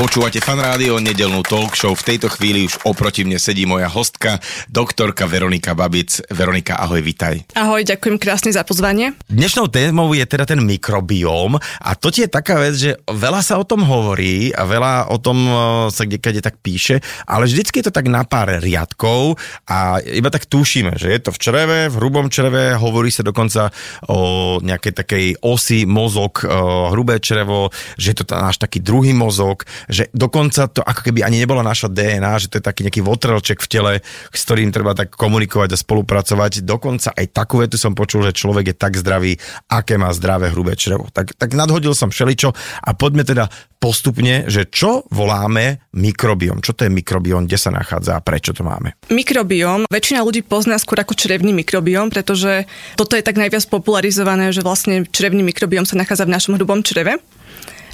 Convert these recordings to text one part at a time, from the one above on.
Počúvate fan rádio, nedelnú talk show. V tejto chvíli už oproti mne sedí moja hostka, doktorka Veronika Babic. Veronika, ahoj, vitaj. Ahoj, ďakujem krásne za pozvanie. Dnešnou témou je teda ten mikrobióm a to je taká vec, že veľa sa o tom hovorí a veľa o tom e, sa kde tak píše, ale vždycky je to tak na pár riadkov a iba tak tušíme, že je to v čreve, v hrubom čreve, hovorí sa dokonca o nejakej takej osi mozog, e, hrubé črevo, že je to náš taký druhý mozog, že dokonca to ako keby ani nebola naša DNA, že to je taký nejaký votrelček v tele, s ktorým treba tak komunikovať a spolupracovať. Dokonca aj takú vetu som počul, že človek je tak zdravý, aké má zdravé hrubé črevo. Tak, tak nadhodil som všeličo a poďme teda postupne, že čo voláme mikrobiom. Čo to je mikrobiom, kde sa nachádza a prečo to máme? Mikrobióm, väčšina ľudí pozná skôr ako črevný mikrobióm, pretože toto je tak najviac popularizované, že vlastne črevný mikrobióm sa nachádza v našom hrubom čreve.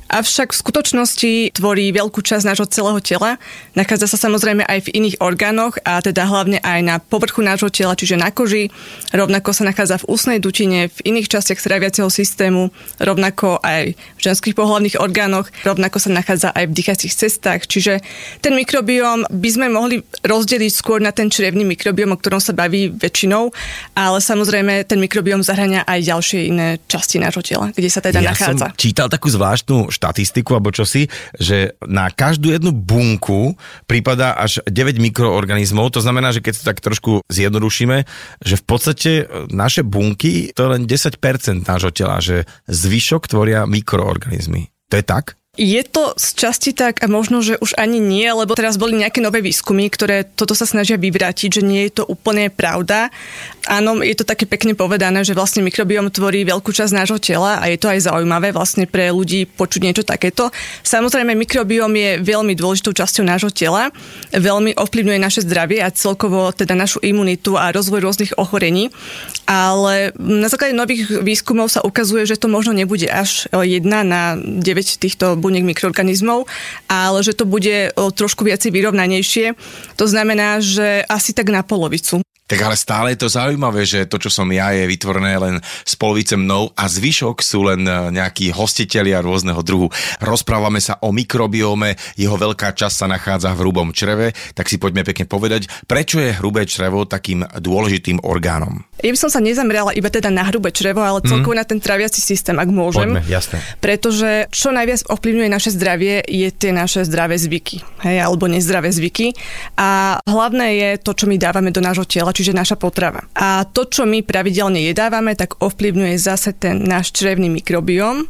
Avšak v skutočnosti tvorí veľkú časť nášho celého tela. Nachádza sa samozrejme aj v iných orgánoch a teda hlavne aj na povrchu nášho tela, čiže na koži. Rovnako sa nachádza v ústnej dutine, v iných častiach straviaceho systému, rovnako aj v ženských pohľavných orgánoch, rovnako sa nachádza aj v dýchacích cestách. Čiže ten mikrobióm by sme mohli rozdeliť skôr na ten črevný mikrobióm, o ktorom sa baví väčšinou, ale samozrejme ten mikrobióm zahrania aj ďalšie iné časti nášho tela, kde sa teda ja nachádza. som čítal takú zvláštnu štatistiku alebo čosi, že na každú jednu bunku prípada až 9 mikroorganizmov. To znamená, že keď to tak trošku zjednodušíme, že v podstate naše bunky to je len 10% nášho tela, že zvyšok tvoria mikroorganizmy. To je tak? Je to z časti tak a možno, že už ani nie, lebo teraz boli nejaké nové výskumy, ktoré toto sa snažia vyvrátiť, že nie je to úplne pravda. Áno, je to také pekne povedané, že vlastne mikrobióm tvorí veľkú časť nášho tela a je to aj zaujímavé vlastne pre ľudí počuť niečo takéto. Samozrejme, mikrobióm je veľmi dôležitou časťou nášho tela, veľmi ovplyvňuje naše zdravie a celkovo teda našu imunitu a rozvoj rôznych ochorení, ale na základe nových výskumov sa ukazuje, že to možno nebude až jedna na 9 týchto buniek mikroorganizmov, ale že to bude o trošku viacej vyrovnanejšie. To znamená, že asi tak na polovicu. Tak ale stále je to zaujímavé, že to, čo som ja, je vytvorené len z polovice mnou a zvyšok sú len e, nejakí hostitelia rôzneho druhu. Rozprávame sa o mikrobióme, jeho veľká časť sa nachádza v hrubom čreve, tak si poďme pekne povedať, prečo je hrubé črevo takým dôležitým orgánom. Ja by som sa nezamerala iba teda na hrubé črevo, ale celkovo mm. na ten traviaci systém, ak môžem. Poďme, jasné. Pretože čo najviac ovplyvňuje naše zdravie, je tie naše zdravé zvyky, hej, alebo nezdravé zvyky. A hlavné je to, čo my dávame do nášho tela, čiže naša potrava. A to, čo my pravidelne jedávame, tak ovplyvňuje zase ten náš črevný mikrobióm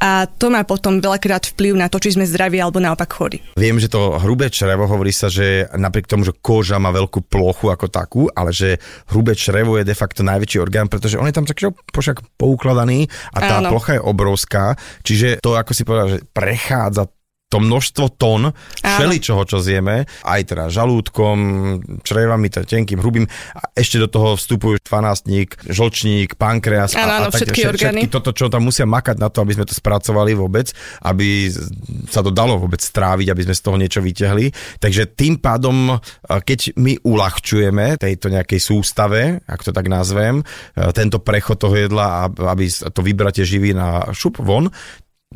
a to má potom veľakrát vplyv na to, či sme zdraví alebo naopak chorí. Viem, že to hrubé črevo hovorí sa, že napriek tomu, že koža má veľkú plochu ako takú, ale že hrubé črevo je de facto najväčší orgán, pretože on je tam taký pošak poukladaný a tá Áno. plocha je obrovská, čiže to, ako si povedal, že prechádza to množstvo tón všeličoho, čo zjeme, aj teda žalúdkom, črevami, teda tenkým, hrubým, a ešte do toho vstupujú fanásnik, žlčník, pankreas áno, a, a tak, všetky, všetky toto, čo tam musia makať na to, aby sme to spracovali vôbec, aby sa to dalo vôbec stráviť, aby sme z toho niečo vyťahli. Takže tým pádom, keď my uľahčujeme tejto nejakej sústave, ak to tak nazvem, tento prechod toho jedla, aby to vybratie živí na šup von,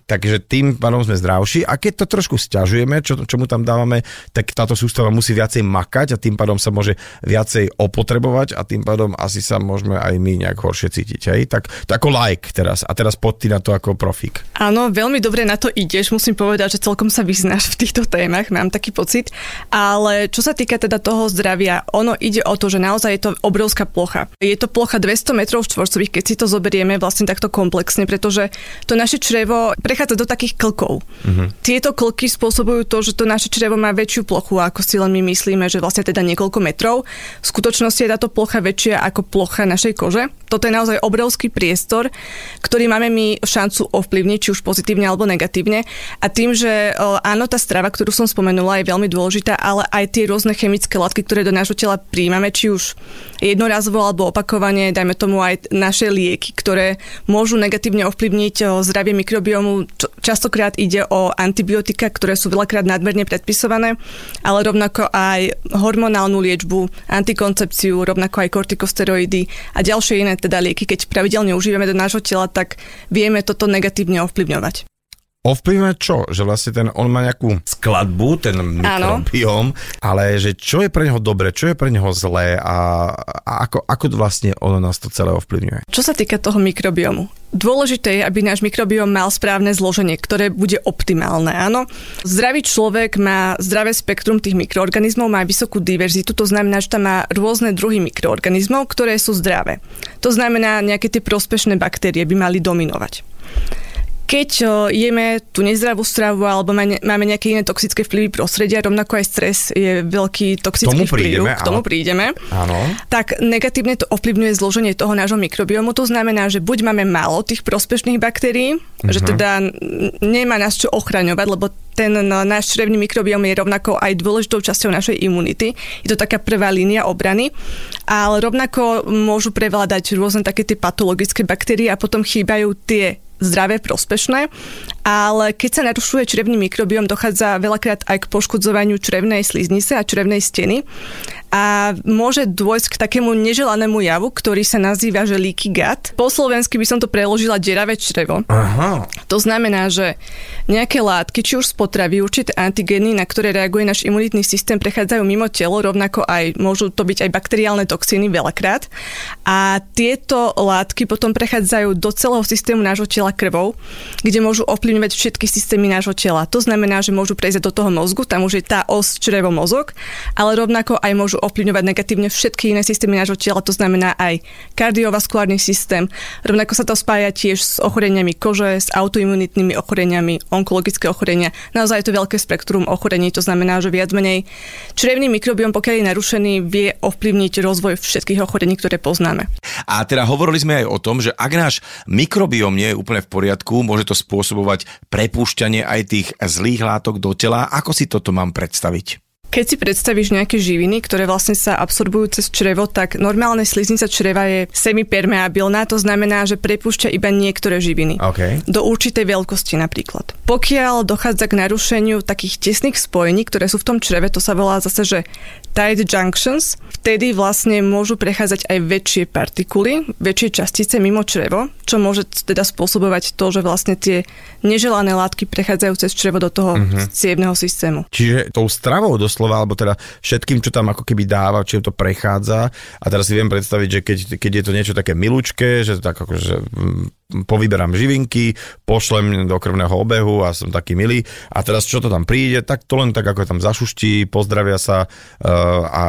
Takže tým pádom sme zdravší a keď to trošku stiažujeme, čo, mu tam dávame, tak táto sústava musí viacej makať a tým pádom sa môže viacej opotrebovať a tým pádom asi sa môžeme aj my nejak horšie cítiť. Hej? Tak to ako like teraz a teraz pod ty na to ako profík. Áno, veľmi dobre na to ideš, musím povedať, že celkom sa vyznáš v týchto témach, mám taký pocit. Ale čo sa týka teda toho zdravia, ono ide o to, že naozaj je to obrovská plocha. Je to plocha 200 metrov štvorcových, keď si to zoberieme vlastne takto komplexne, pretože to naše črevo prechádza do takých klkov. Uh-huh. Tieto klky spôsobujú to, že to naše črevo má väčšiu plochu, ako si len my myslíme, že vlastne teda niekoľko metrov. V skutočnosti je táto plocha väčšia ako plocha našej kože. Toto je naozaj obrovský priestor, ktorý máme my šancu ovplyvniť, či už pozitívne alebo negatívne. A tým, že áno, tá strava, ktorú som spomenula, je veľmi dôležitá, ale aj tie rôzne chemické látky, ktoré do nášho tela príjmame, či už jednorazovo alebo opakovane, dajme tomu aj naše lieky, ktoré môžu negatívne ovplyvniť zdravie mikrobiomu. Častokrát ide o antibiotika, ktoré sú veľakrát nadmerne predpisované, ale rovnako aj hormonálnu liečbu, antikoncepciu, rovnako aj kortikosteroidy a ďalšie iné teda lieky. Keď pravidelne užívame do nášho tela, tak vieme toto negatívne ovplyvňovať ovplyvňuje čo? Že vlastne ten, on má nejakú skladbu, ten mikrobióm, ale že čo je pre neho dobre, čo je pre neho zlé a, a ako, ako vlastne ono nás to celé ovplyvňuje? Čo sa týka toho mikrobiomu, Dôležité je, aby náš mikrobióm mal správne zloženie, ktoré bude optimálne. Áno, zdravý človek má zdravé spektrum tých mikroorganizmov, má vysokú diverzitu, to znamená, že tam má rôzne druhy mikroorganizmov, ktoré sú zdravé. To znamená, nejaké tie prospešné baktérie by mali dominovať keď jeme tú nezdravú stravu alebo máme nejaké iné toxické vplyvy prostredia, rovnako aj stres je veľký toxický vplyv, k tomu prídeme, áno. tak negatívne to ovplyvňuje zloženie toho nášho mikrobiomu. To znamená, že buď máme málo tých prospešných baktérií, uh-huh. že mhm. teda nemá nás čo ochraňovať, lebo ten náš črevný mikrobiom je rovnako aj dôležitou časťou našej imunity. Je to taká prvá línia obrany, ale rovnako môžu prevládať rôzne také tie patologické baktérie a potom chýbajú tie zdravé, prospešné, ale keď sa narušuje črevný mikrobióm, dochádza veľakrát aj k poškodzovaniu črevnej sliznice a črevnej steny a môže dôjsť k takému neželanému javu, ktorý sa nazýva, že leaky gut. Po slovensky by som to preložila deravé črevo. Aha. To znamená, že nejaké látky, či už z potravy, určité antigény, na ktoré reaguje náš imunitný systém, prechádzajú mimo telo, rovnako aj môžu to byť aj bakteriálne toxíny veľakrát. A tieto látky potom prechádzajú do celého systému nášho tela krvou, kde môžu ovplyvňovať všetky systémy nášho tela. To znamená, že môžu prejsť do toho mozgu, tam už je tá os črevo-mozog, ale rovnako aj môžu ovplyvňovať negatívne všetky iné systémy nášho tela, to znamená aj kardiovaskulárny systém. Rovnako sa to spája tiež s ochoreniami kože, s autoimunitnými ochoreniami, onkologické ochorenia. Naozaj je to veľké spektrum ochorení, to znamená, že viac menej črevný mikrobiom, pokiaľ je narušený, vie ovplyvniť rozvoj všetkých ochorení, ktoré poznáme. A teda hovorili sme aj o tom, že ak náš mikrobiom nie je úplne v poriadku, môže to spôsobovať prepúšťanie aj tých zlých látok do tela. Ako si toto mám predstaviť? Keď si predstavíš nejaké živiny, ktoré vlastne sa absorbujú cez črevo, tak normálne sliznica čreva je semipermeabilná, to znamená, že prepúšťa iba niektoré živiny. Okay. Do určitej veľkosti napríklad. Pokiaľ dochádza k narušeniu takých tesných spojení, ktoré sú v tom čreve, to sa volá zase, že tight junctions, vtedy vlastne môžu prechádzať aj väčšie partikuly, väčšie častice mimo črevo, čo môže teda spôsobovať to, že vlastne tie neželané látky prechádzajú cez črevo do toho uh-huh. cievného systému. Čiže tou stravou doslova doslova, alebo teda všetkým, čo tam ako keby dáva, čím to prechádza. A teraz si viem predstaviť, že keď, keď je to niečo také milučké, že tak ako, že mm, povyberám živinky, pošlem do krvného obehu a som taký milý. A teraz čo to tam príde, tak to len tak ako tam zašuští, pozdravia sa uh, a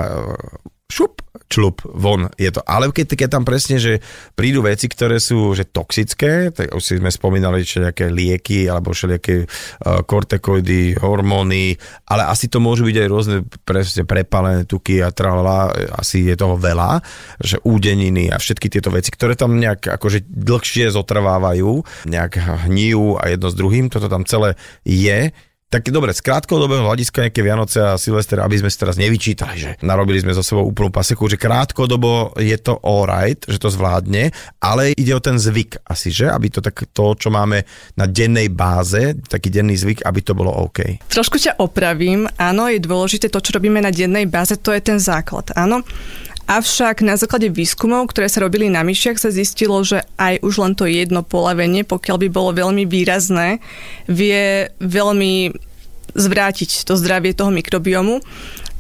šup, člup, von je to. Ale keď, keď tam presne, že prídu veci, ktoré sú že toxické, tak už si sme spomínali nejaké lieky alebo všelijaké uh, kortekoidy, hormóny, ale asi to môžu byť aj rôzne presne prepalené tuky a tralala, asi je toho veľa, že údeniny a všetky tieto veci, ktoré tam nejak akože dlhšie zotrvávajú, nejak hníjú a jedno s druhým, toto tam celé je tak dobre, z krátkodobého hľadiska nejaké Vianoce a Silvester, aby sme si teraz nevyčítali, že narobili sme zo sebou úplnú paseku, že krátkodobo je to alright, že to zvládne, ale ide o ten zvyk asi, že? Aby to tak to, čo máme na dennej báze, taký denný zvyk, aby to bolo OK. Trošku ťa opravím. Áno, je dôležité to, čo robíme na dennej báze, to je ten základ. Áno. Avšak na základe výskumov, ktoré sa robili na myšiach, sa zistilo, že aj už len to jedno polavenie, pokiaľ by bolo veľmi výrazné, vie veľmi zvrátiť to zdravie toho mikrobiomu.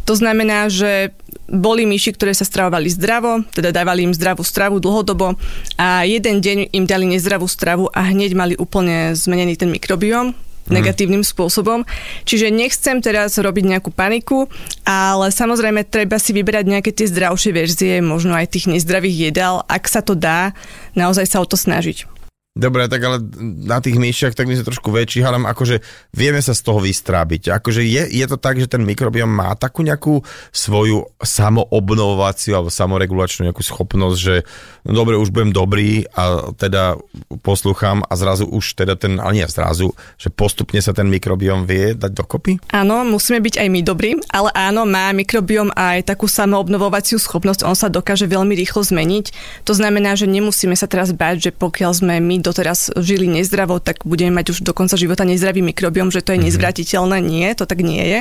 To znamená, že boli myši, ktoré sa stravovali zdravo, teda dávali im zdravú stravu dlhodobo a jeden deň im dali nezdravú stravu a hneď mali úplne zmenený ten mikrobióm, Mhm. negatívnym spôsobom. Čiže nechcem teraz robiť nejakú paniku, ale samozrejme treba si vyberať nejaké tie zdravšie verzie, možno aj tých nezdravých jedál, ak sa to dá, naozaj sa o to snažiť. Dobre, tak ale na tých myšiach tak my sme trošku väčší, ale akože vieme sa z toho vystrábiť. Akože je, je to tak, že ten mikrobiom má takú nejakú svoju samoobnovovaciu alebo samoregulačnú nejakú schopnosť, že no dobre, už budem dobrý a teda poslúcham a zrazu už teda ten, ale nie zrazu, že postupne sa ten mikrobiom vie dať dokopy? Áno, musíme byť aj my dobrí, ale áno, má mikrobiom aj takú samoobnovovaciu schopnosť, on sa dokáže veľmi rýchlo zmeniť. To znamená, že nemusíme sa teraz báť, že pokiaľ sme my doteraz žili nezdravo, tak budeme mať už do konca života nezdravý mikrobiom, že to je nezvratiteľné. Nie, to tak nie je.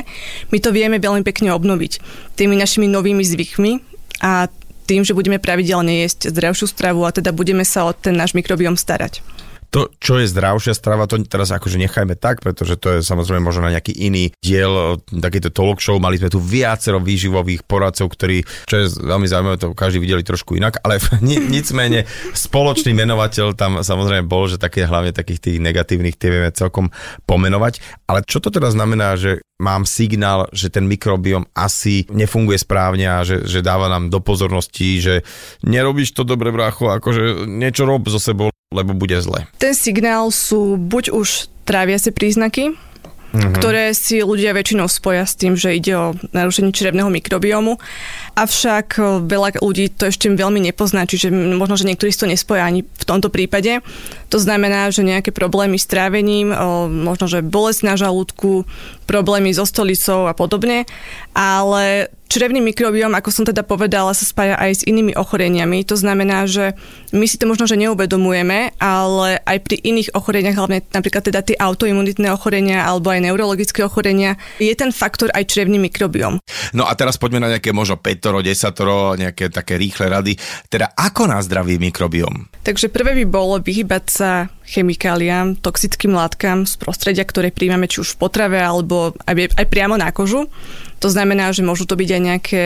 My to vieme veľmi pekne obnoviť tými našimi novými zvykmi a tým, že budeme pravidelne jesť zdravšiu stravu a teda budeme sa o ten náš mikrobiom starať to, čo je zdravšia strava, to teraz akože nechajme tak, pretože to je samozrejme možno na nejaký iný diel takýto talk show. Mali sme tu viacero výživových poradcov, ktorí, čo je veľmi zaujímavé, to každý videli trošku inak, ale nicmene spoločný menovateľ tam samozrejme bol, že také hlavne takých tých negatívnych tie vieme celkom pomenovať. Ale čo to teda znamená, že mám signál, že ten mikrobiom asi nefunguje správne a že, že dáva nám do pozornosti, že nerobíš to dobre, brácho, akože niečo rob so sebou, lebo bude zle. Ten signál sú buď už tráviace príznaky, mm-hmm. ktoré si ľudia väčšinou spoja s tým, že ide o narušenie črevného mikrobiomu. Avšak veľa ľudí to ešte veľmi nepozná, čiže možno, že niektorí si to nespoja ani v tomto prípade. To znamená, že nejaké problémy s trávením, možno, že bolesť na žalúdku, problémy so stolicou a podobne, ale črevný mikrobióm, ako som teda povedala, sa spája aj s inými ochoreniami. To znamená, že my si to možno, že neuvedomujeme, ale aj pri iných ochoreniach, hlavne napríklad teda tie autoimunitné ochorenia alebo aj neurologické ochorenia, je ten faktor aj črevný mikrobióm. No a teraz poďme na nejaké možno 5 10 nejaké také rýchle rady. Teda ako na zdravý mikrobióm? Takže prvé by bolo vyhybať sa chemikáliám, toxickým látkam z prostredia, ktoré príjmame či už v potrave alebo aj, aj priamo na kožu. To znamená, že môžu to byť aj nejaké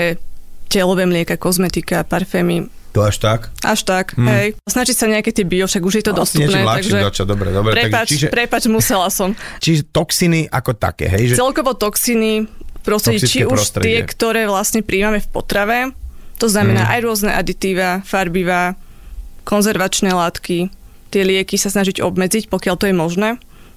telové mlieka, kozmetika, parfémy, to až tak? Až tak, hmm. hej. Snažiť sa nejaké tie bio, však už je to no, dostupné. takže... Začať, dobre, dobre. Prepač, takže, čiže, prepač, musela som. Čiže toxiny ako také, hej? Že... Celkovo toxiny, prostredie, či už prostredie. tie, ktoré vlastne príjmame v potrave, to znamená hmm. aj rôzne aditíva, farbivá, konzervačné látky, tie lieky sa snažiť obmedziť, pokiaľ to je možné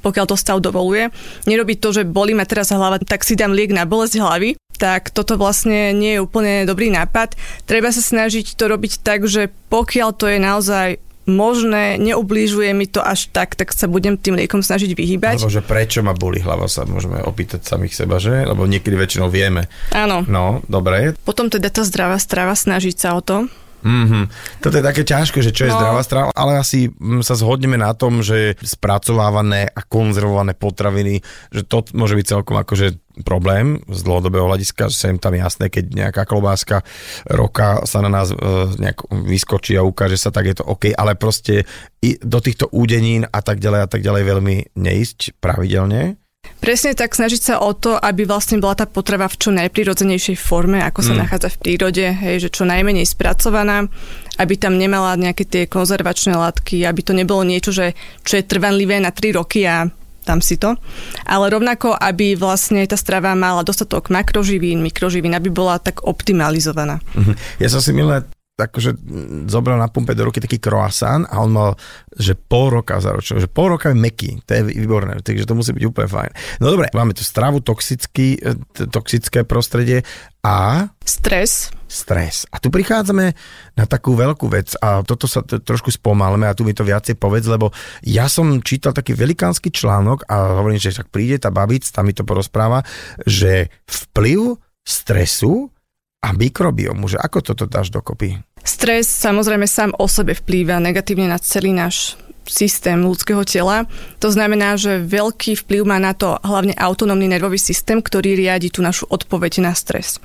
pokiaľ to stav dovoluje. Nerobiť to, že bolí ma teraz hlava, tak si dám liek na bolesť hlavy, tak toto vlastne nie je úplne dobrý nápad. Treba sa snažiť to robiť tak, že pokiaľ to je naozaj možné, neublížuje mi to až tak, tak sa budem tým liekom snažiť vyhýbať. Alebo že prečo ma boli hlava, sa môžeme opýtať samých seba, že? Lebo niekedy väčšinou vieme. Áno. No, dobre. Potom teda tá zdravá strava, snažiť sa o to, Mm-hmm. Toto je také ťažké, že čo je no. zdravá strava, ale asi mm, sa zhodneme na tom, že spracovávané a konzervované potraviny, že to môže byť celkom akože problém z dlhodobého hľadiska, že sem tam jasné, keď nejaká klobáska roka sa na nás e, nejak vyskočí a ukáže sa, tak je to OK, ale proste i do týchto údenín a tak ďalej a tak ďalej veľmi neísť pravidelne. Presne tak, snažiť sa o to, aby vlastne bola tá potrava v čo najprirodzenejšej forme, ako sa mm. nachádza v prírode, hej, že čo najmenej spracovaná, aby tam nemala nejaké tie konzervačné látky, aby to nebolo niečo, že, čo je trvanlivé na 3 roky a tam si to. Ale rovnako, aby vlastne tá strava mala dostatok makroživín, mikroživín, aby bola tak optimalizovaná. Mhm. Ja som si milé akože zobral na pumpe do ruky taký croissant a on mal, že pol roka zaručil, že pol roka je meký, to je výborné, takže to musí byť úplne fajn. No dobre, máme tu stravu, toxický, e, toxické prostredie a... Stres. Stres. A tu prichádzame na takú veľkú vec a toto sa t- trošku spomalme a tu mi to viacej povedz, lebo ja som čítal taký velikánsky článok a hovorím, že však príde tá babic, tam mi to porozpráva, že vplyv stresu a mikrobiom, že ako toto dáš dokopy? Stres samozrejme sám o sebe vplýva negatívne na celý náš systém ľudského tela. To znamená, že veľký vplyv má na to hlavne autonómny nervový systém, ktorý riadi tú našu odpoveď na stres.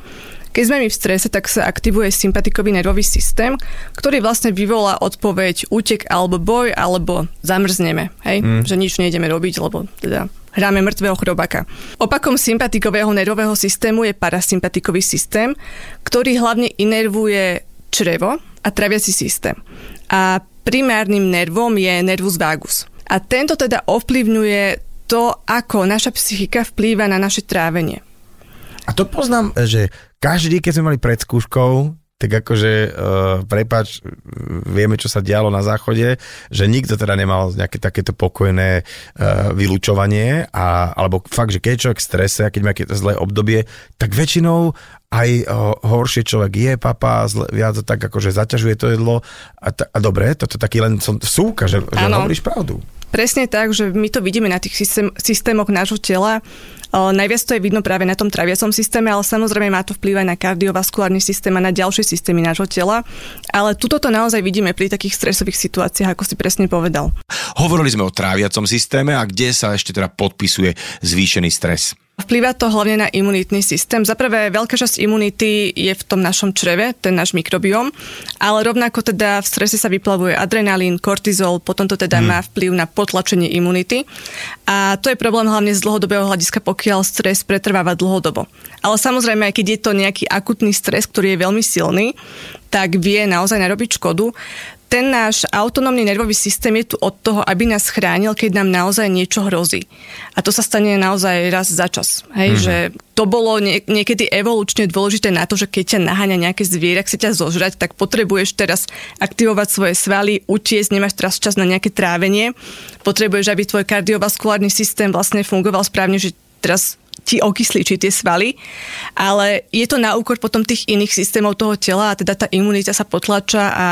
Keď sme my v strese, tak sa aktivuje sympatikový nervový systém, ktorý vlastne vyvolá odpoveď útek alebo boj, alebo zamrzneme, hej? Mm. že nič nejdeme robiť, lebo teda hráme mŕtvého chrobaka. Opakom sympatikového nervového systému je parasympatikový systém, ktorý hlavne inervuje črevo a traviaci systém. A primárnym nervom je nervus vagus. A tento teda ovplyvňuje to, ako naša psychika vplýva na naše trávenie. A to poznám, že každý, keď sme mali pred skúškou, tak akože, uh, prepač, vieme, čo sa dialo na záchode, že nikto teda nemal nejaké takéto pokojné uh, vylúčovanie, a, alebo fakt, že keď je človek v strese a keď má zlé obdobie, tak väčšinou aj uh, horšie človek je, papa, zle, viac tak akože zaťažuje to jedlo a, ta, a dobre, toto taký len som súka, že, že hovoríš pravdu. presne tak, že my to vidíme na tých systém, systémoch nášho tela. Najviac to je vidno práve na tom traviacom systéme, ale samozrejme má to vplyv aj na kardiovaskulárny systém a na ďalšie systémy nášho tela. Ale tuto to naozaj vidíme pri takých stresových situáciách, ako si presne povedal. Hovorili sme o tráviacom systéme a kde sa ešte teda podpisuje zvýšený stres. Vplýva to hlavne na imunitný systém. Za prvé, veľká časť imunity je v tom našom čreve, ten náš mikrobióm, ale rovnako teda v strese sa vyplavuje adrenalín, kortizol, potom to teda hmm. má vplyv na potlačenie imunity. A to je problém hlavne z dlhodobého hľadiska, pokiaľ stres pretrváva dlhodobo. Ale samozrejme, aj keď je to nejaký akutný stres, ktorý je veľmi silný, tak vie naozaj narobiť škodu ten náš autonómny nervový systém je tu od toho, aby nás chránil, keď nám naozaj niečo hrozí. A to sa stane naozaj raz za čas. Hej, mm-hmm. že to bolo nie, niekedy evolučne dôležité na to, že keď ťa naháňa nejaké zviera, chce ťa zožrať, tak potrebuješ teraz aktivovať svoje svaly, utiesť, nemáš teraz čas na nejaké trávenie. Potrebuješ, aby tvoj kardiovaskulárny systém vlastne fungoval správne, že teraz ti okysličí tie svaly, ale je to na úkor potom tých iných systémov toho tela a teda tá imunita sa potlača a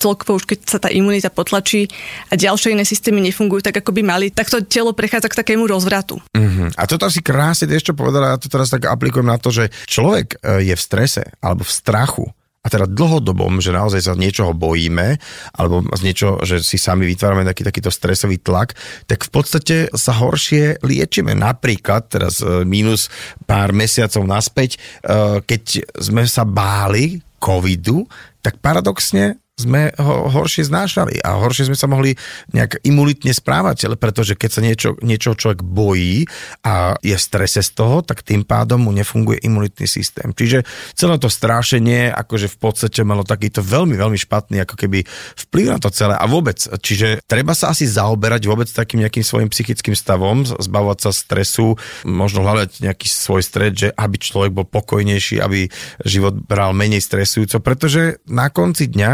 celkovo už keď sa tá imunita potlačí a ďalšie iné systémy nefungujú tak, ako by mali, tak to telo prechádza k takému rozvratu. Uh-huh. A toto si krásne ešte povedala, ja to teraz tak aplikujem na to, že človek e, je v strese alebo v strachu a teda dlhodobom, že naozaj sa niečoho bojíme, alebo z niečo, že si sami vytvárame taký takýto stresový tlak, tak v podstate sa horšie liečíme. Napríklad, teraz e, mínus pár mesiacov naspäť, e, keď sme sa báli covidu, tak paradoxne sme ho horšie znášali a horšie sme sa mohli nejak imunitne správať, pretože keď sa niečo, niečo človek bojí a je v strese z toho, tak tým pádom mu nefunguje imunitný systém. Čiže celé to strášenie akože v podstate malo takýto veľmi, veľmi špatný ako keby vplyv na to celé a vôbec. Čiže treba sa asi zaoberať vôbec takým nejakým svojim psychickým stavom, zbavovať sa stresu, možno hľadať nejaký svoj stres, že aby človek bol pokojnejší, aby život bral menej stresujúco, pretože na konci dňa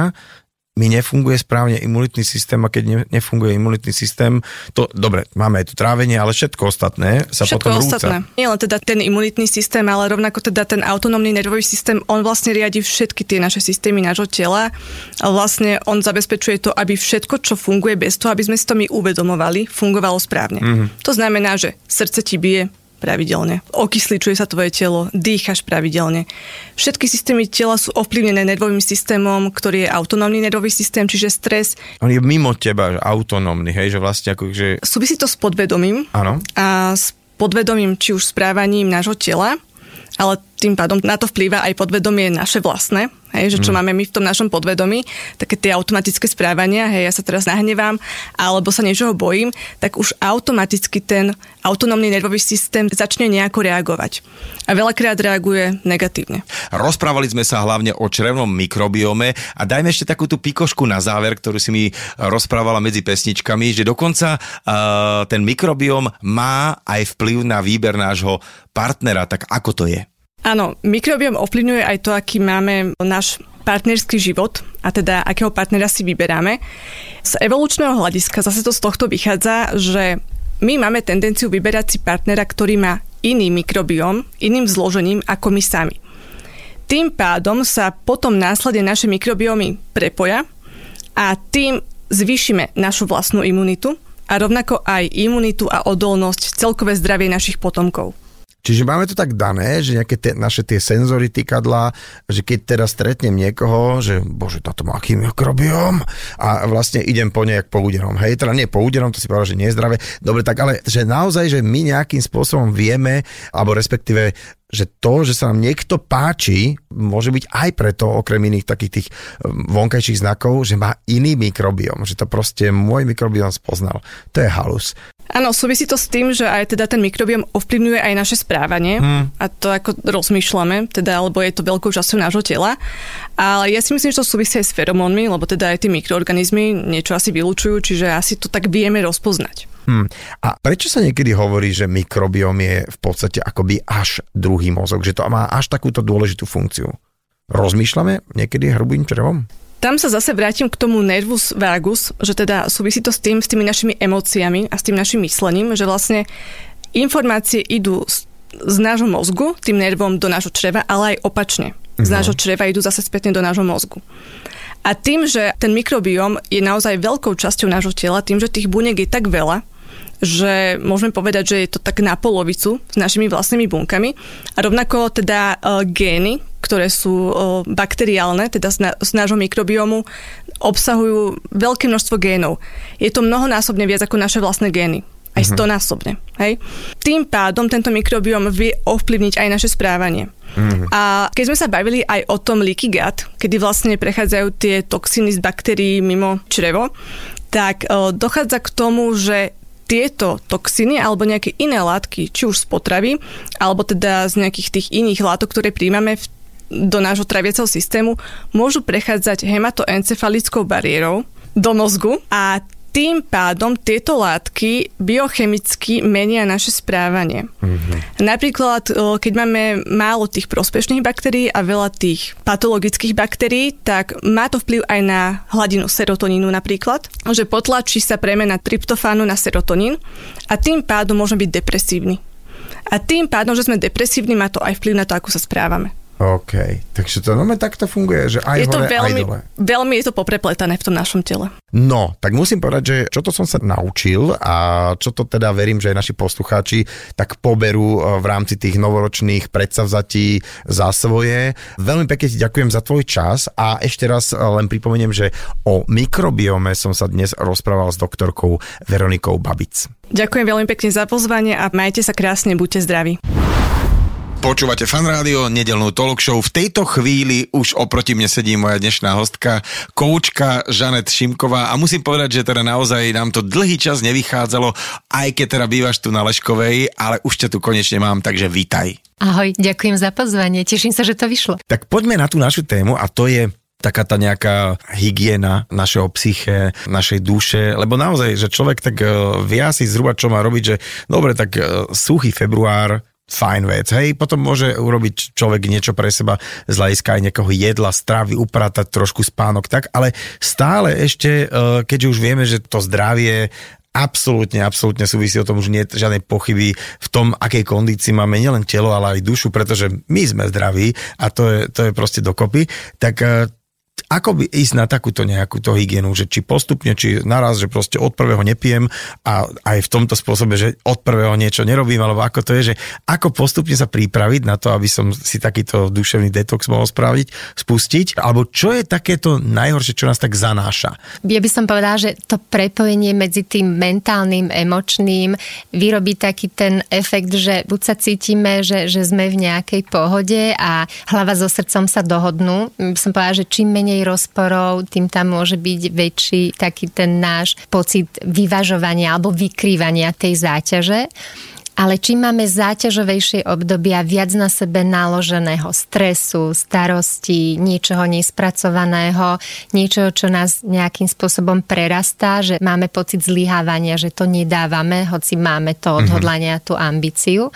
mi nefunguje správne imunitný systém a keď ne, nefunguje imunitný systém, to dobre, máme aj tu trávenie, ale všetko ostatné sa všetko potom rúca. ostatné. Nie len teda ten imunitný systém, ale rovnako teda ten autonómny nervový systém, on vlastne riadi všetky tie naše systémy nášho tela a vlastne on zabezpečuje to, aby všetko, čo funguje bez toho, aby sme si to my uvedomovali, fungovalo správne. Mm-hmm. To znamená, že srdce ti bije, pravidelne. Okysličuje sa tvoje telo, dýchaš pravidelne. Všetky systémy tela sú ovplyvnené nervovým systémom, ktorý je autonómny nervový systém, čiže stres. On je mimo teba autonómny, hej, že vlastne ako, že... Súvisí to s podvedomím. Áno. A s podvedomím, či už správaním nášho tela, ale tým pádom na to vplýva aj podvedomie naše vlastné, hej, že čo mm. máme my v tom našom podvedomí, také tie automatické správania, hej, ja sa teraz nahnevám, alebo sa niečoho bojím, tak už automaticky ten autonómny nervový systém začne nejako reagovať. A veľakrát reaguje negatívne. Rozprávali sme sa hlavne o črevnom mikrobiome a dajme ešte takú tú pikošku na záver, ktorú si mi rozprávala medzi pesničkami, že dokonca uh, ten mikrobióm má aj vplyv na výber nášho partnera. Tak ako to je? Áno, mikrobiom ovplyvňuje aj to, aký máme náš partnerský život a teda akého partnera si vyberáme. Z evolučného hľadiska zase to z tohto vychádza, že my máme tendenciu vyberať si partnera, ktorý má iný mikrobiom, iným zložením ako my sami. Tým pádom sa potom následne naše mikrobiomy prepoja a tým zvýšime našu vlastnú imunitu a rovnako aj imunitu a odolnosť celkové zdravie našich potomkov. Čiže máme to tak dané, že nejaké tie, naše tie senzory tykadla, že keď teraz stretnem niekoho, že bože, táto má aký mikrobiom a vlastne idem po nejak po úderom. Hej, teda nie po úderom, to si povedal, že nie je zdravé. Dobre, tak ale že naozaj, že my nejakým spôsobom vieme, alebo respektíve že to, že sa nám niekto páči, môže byť aj preto, okrem iných takých tých um, vonkajších znakov, že má iný mikrobiom, že to proste môj mikrobiom spoznal. To je halus. Áno, súvisí to s tým, že aj teda ten mikrobiom ovplyvňuje aj naše správanie hmm. a to ako rozmýšľame, teda, lebo je to veľkou časťou nášho tela. Ale ja si myslím, že to súvisí aj s feromónmi, lebo teda aj tie mikroorganizmy niečo asi vylúčujú, čiže asi to tak vieme rozpoznať. Hmm. A prečo sa niekedy hovorí, že mikrobiom je v podstate akoby až druhý mozog, že to má až takúto dôležitú funkciu? Rozmýšľame niekedy hrubým črevom? Tam sa zase vrátim k tomu nervus vagus, že teda súvisí to s tým, s tými našimi emóciami a s tým našim myslením, že vlastne informácie idú z, z nášho mozgu, tým nervom do nášho čreva, ale aj opačne. Z no. nášho čreva idú zase spätne do nášho mozgu. A tým, že ten mikrobióm je naozaj veľkou časťou nášho tela, tým, že tých buniek je tak veľa, že môžeme povedať, že je to tak na polovicu s našimi vlastnými bunkami. A rovnako teda uh, gény, ktoré sú bakteriálne, teda z, nášho mikrobiomu, obsahujú veľké množstvo génov. Je to mnohonásobne viac ako naše vlastné gény aj uh-huh. stonásobne. Hej? Tým pádom tento mikrobióm vie ovplyvniť aj naše správanie. Uh-huh. A keď sme sa bavili aj o tom leaky gut, kedy vlastne prechádzajú tie toxíny z baktérií mimo črevo, tak o, dochádza k tomu, že tieto toxiny alebo nejaké iné látky, či už z potravy, alebo teda z nejakých tých iných látok, ktoré príjmame v, do nášho traviaceho systému, môžu prechádzať hematoencefalickou bariérou do mozgu a tým pádom tieto látky biochemicky menia naše správanie. Mm-hmm. Napríklad, keď máme málo tých prospešných baktérií a veľa tých patologických baktérií, tak má to vplyv aj na hladinu serotonínu napríklad, že potlačí sa premena tryptofánu na serotonín a tým pádom môžeme byť depresívny. A tým pádom, že sme depresívni, má to aj vplyv na to, ako sa správame. OK, takže to normálne takto funguje, že aj je to hore, veľmi, aj dole. veľmi je to poprepletané v tom našom tele. No, tak musím povedať, že čo to som sa naučil a čo to teda verím, že aj naši poslucháči tak poberú e, v rámci tých novoročných predsavzatí za svoje. Veľmi pekne ti ďakujem za tvoj čas a ešte raz e, len pripomeniem, že o mikrobiome som sa dnes rozprával s doktorkou Veronikou Babic. Ďakujem veľmi pekne za pozvanie a majte sa krásne, buďte zdraví. Počúvate fan rádio, nedelnú talk show. V tejto chvíli už oproti mne sedí moja dnešná hostka, koučka Žanet Šimková a musím povedať, že teda naozaj nám to dlhý čas nevychádzalo, aj keď teda bývaš tu na Leškovej, ale už ťa tu konečne mám, takže vítaj. Ahoj, ďakujem za pozvanie, teším sa, že to vyšlo. Tak poďme na tú našu tému a to je taká tá nejaká hygiena našeho psyche, našej duše, lebo naozaj, že človek tak e, vie asi zhruba, čo má robiť, že dobre, tak e, suchý február, fajn vec. Hej, potom môže urobiť človek niečo pre seba z hľadiska aj nejakého jedla, stravy, upratať trošku spánok, tak, ale stále ešte, e, keďže už vieme, že to zdravie absolútne, absolútne súvisí o tom, už nie je žiadnej pochyby v tom, akej kondícii máme nielen telo, ale aj dušu, pretože my sme zdraví a to je, to je proste dokopy, tak e, ako by ísť na takúto nejakú to hygienu, že či postupne, či naraz, že proste od prvého nepijem a aj v tomto spôsobe, že od prvého niečo nerobím, alebo ako to je, že ako postupne sa pripraviť na to, aby som si takýto duševný detox mohol spraviť, spustiť, alebo čo je takéto najhoršie, čo nás tak zanáša? Ja by som povedala, že to prepojenie medzi tým mentálnym, emočným vyrobí taký ten efekt, že buď sa cítime, že, že sme v nejakej pohode a hlava so srdcom sa dohodnú. By som povedala, že čím menej menej rozporov, tým tam môže byť väčší taký ten náš pocit vyvažovania alebo vykrývania tej záťaže. Ale čím máme záťažovejšie obdobia, viac na sebe naloženého stresu, starosti, niečoho nespracovaného, niečoho, čo nás nejakým spôsobom prerastá, že máme pocit zlyhávania, že to nedávame, hoci máme to mhm. odhodlanie a tú ambíciu,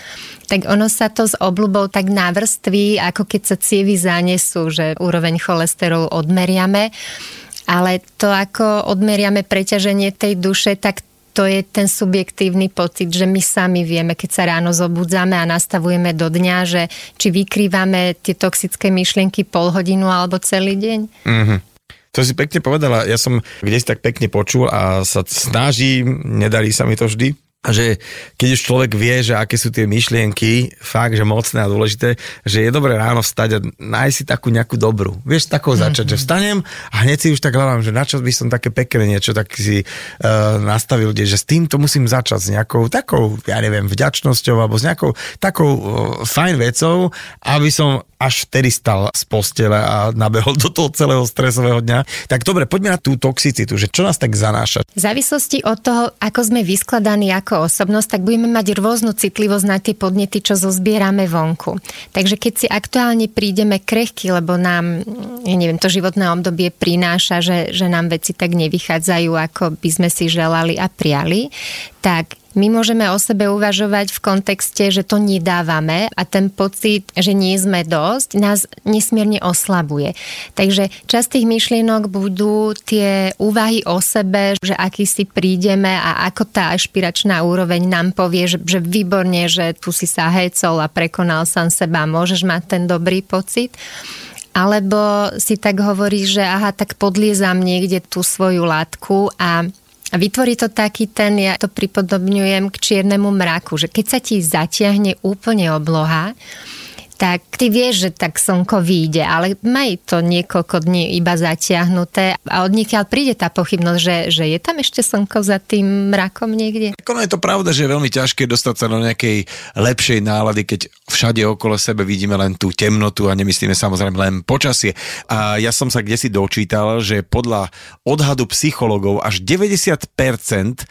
tak ono sa to s obľubou tak navrství, ako keď sa cievy zanesú, že úroveň cholesterolu odmeriame ale to, ako odmeriame preťaženie tej duše, tak to je ten subjektívny pocit, že my sami vieme, keď sa ráno zobudzame a nastavujeme do dňa, že či vykrývame tie toxické myšlienky pol hodinu alebo celý deň. Mm-hmm. To si pekne povedala, ja som kde si tak pekne počul a sa snažím, nedarí sa mi to vždy, a že keď už človek vie, že aké sú tie myšlienky, fakt, že mocné a dôležité, že je dobré ráno vstať a nájsť si takú nejakú dobrú. Vieš, takou začať, mm-hmm. že vstanem a hneď si už tak hľadám, že na čo by som také pekné niečo tak si uh, nastavil, že s týmto musím začať s nejakou takou, ja neviem, vďačnosťou alebo s nejakou takou uh, fajn vecou, aby som až vtedy stal z postele a nabehol do toho celého stresového dňa. Tak dobre, poďme na tú toxicitu, že čo nás tak zanáša. V závislosti od toho, ako sme vyskladaní ako osobnosť, tak budeme mať rôznu citlivosť na tie podnety, čo zozbierame vonku. Takže keď si aktuálne prídeme krehky, lebo nám, ja neviem, to životné obdobie prináša, že, že nám veci tak nevychádzajú, ako by sme si želali a priali, tak my môžeme o sebe uvažovať v kontexte, že to nedávame a ten pocit, že nie sme dosť, nás nesmierne oslabuje. Takže časť tých myšlienok budú tie úvahy o sebe, že aký si prídeme a ako tá ašpiračná úroveň nám povie, že, že výborne, že tu si sa hecol a prekonal sám seba, môžeš mať ten dobrý pocit alebo si tak hovorí, že aha, tak podliezam niekde tú svoju látku a a vytvorí to taký ten, ja to pripodobňujem k čiernemu mraku, že keď sa ti zatiahne úplne obloha, tak ty vieš, že tak slnko vyjde, ale maj to niekoľko dní iba zatiahnuté a od nikiaľ príde tá pochybnosť, že, že je tam ešte slnko za tým mrakom niekde? Ono je to pravda, že je veľmi ťažké dostať sa do nejakej lepšej nálady, keď všade okolo sebe vidíme len tú temnotu a nemyslíme samozrejme len počasie. A ja som sa kde si dočítal, že podľa odhadu psychologov až 90%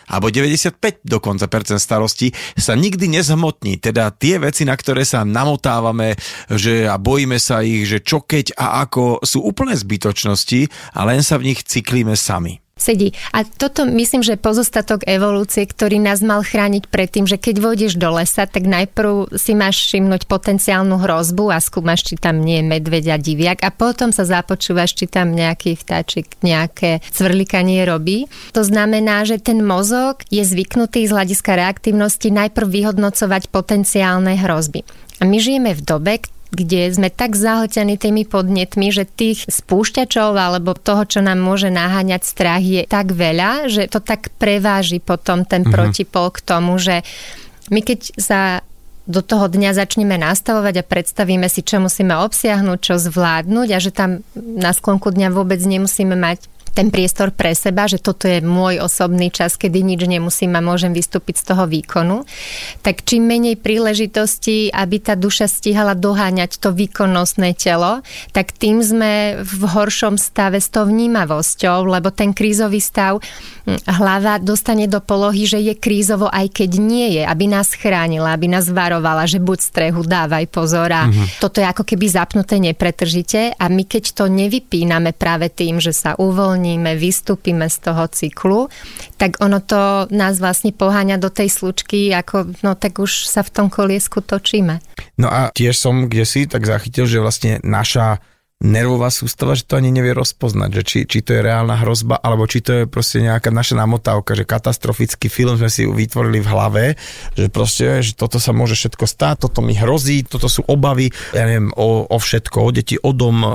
alebo 95 dokonca percent starostí sa nikdy nezhmotní. Teda tie veci, na ktoré sa namotávame, že a bojíme sa ich, že čo keď a ako sú úplné zbytočnosti a len sa v nich cyklíme sami sedí. A toto myslím, že pozostatok evolúcie, ktorý nás mal chrániť pred tým, že keď vôjdeš do lesa, tak najprv si máš všimnúť potenciálnu hrozbu a skúmaš, či tam nie je medveď a diviak a potom sa započúvaš, či tam nejaký vtáčik nejaké cvrlikanie robí. To znamená, že ten mozog je zvyknutý z hľadiska reaktívnosti najprv vyhodnocovať potenciálne hrozby. A my žijeme v dobe, kde sme tak zahltení tými podnetmi, že tých spúšťačov alebo toho, čo nám môže naháňať strach je tak veľa, že to tak preváži potom ten mm-hmm. protipol k tomu, že my keď sa do toho dňa začneme nastavovať a predstavíme si, čo musíme obsiahnuť, čo zvládnuť a že tam na sklonku dňa vôbec nemusíme mať ten priestor pre seba, že toto je môj osobný čas, kedy nič nemusím a môžem vystúpiť z toho výkonu, tak čím menej príležitostí, aby tá duša stihala doháňať to výkonnostné telo, tak tým sme v horšom stave s tou vnímavosťou, lebo ten krízový stav hm, hlava dostane do polohy, že je krízovo aj keď nie je, aby nás chránila, aby nás varovala, že buď strehu, dávaj pozor a mm-hmm. toto je ako keby zapnuté nepretržite a my keď to nevypíname práve tým, že sa uvoľní uvoľníme, vystúpime z toho cyklu, tak ono to nás vlastne poháňa do tej slučky, ako no tak už sa v tom koliesku točíme. No a tiež som kde si tak zachytil, že vlastne naša nervová sústava, že to ani nevie rozpoznať, že či, či to je reálna hrozba, alebo či to je proste nejaká naša namotávka, že katastrofický film sme si vytvorili v hlave, že proste, že toto sa môže všetko stáť, toto mi hrozí, toto sú obavy, ja neviem, o, o všetko, o deti, o dom,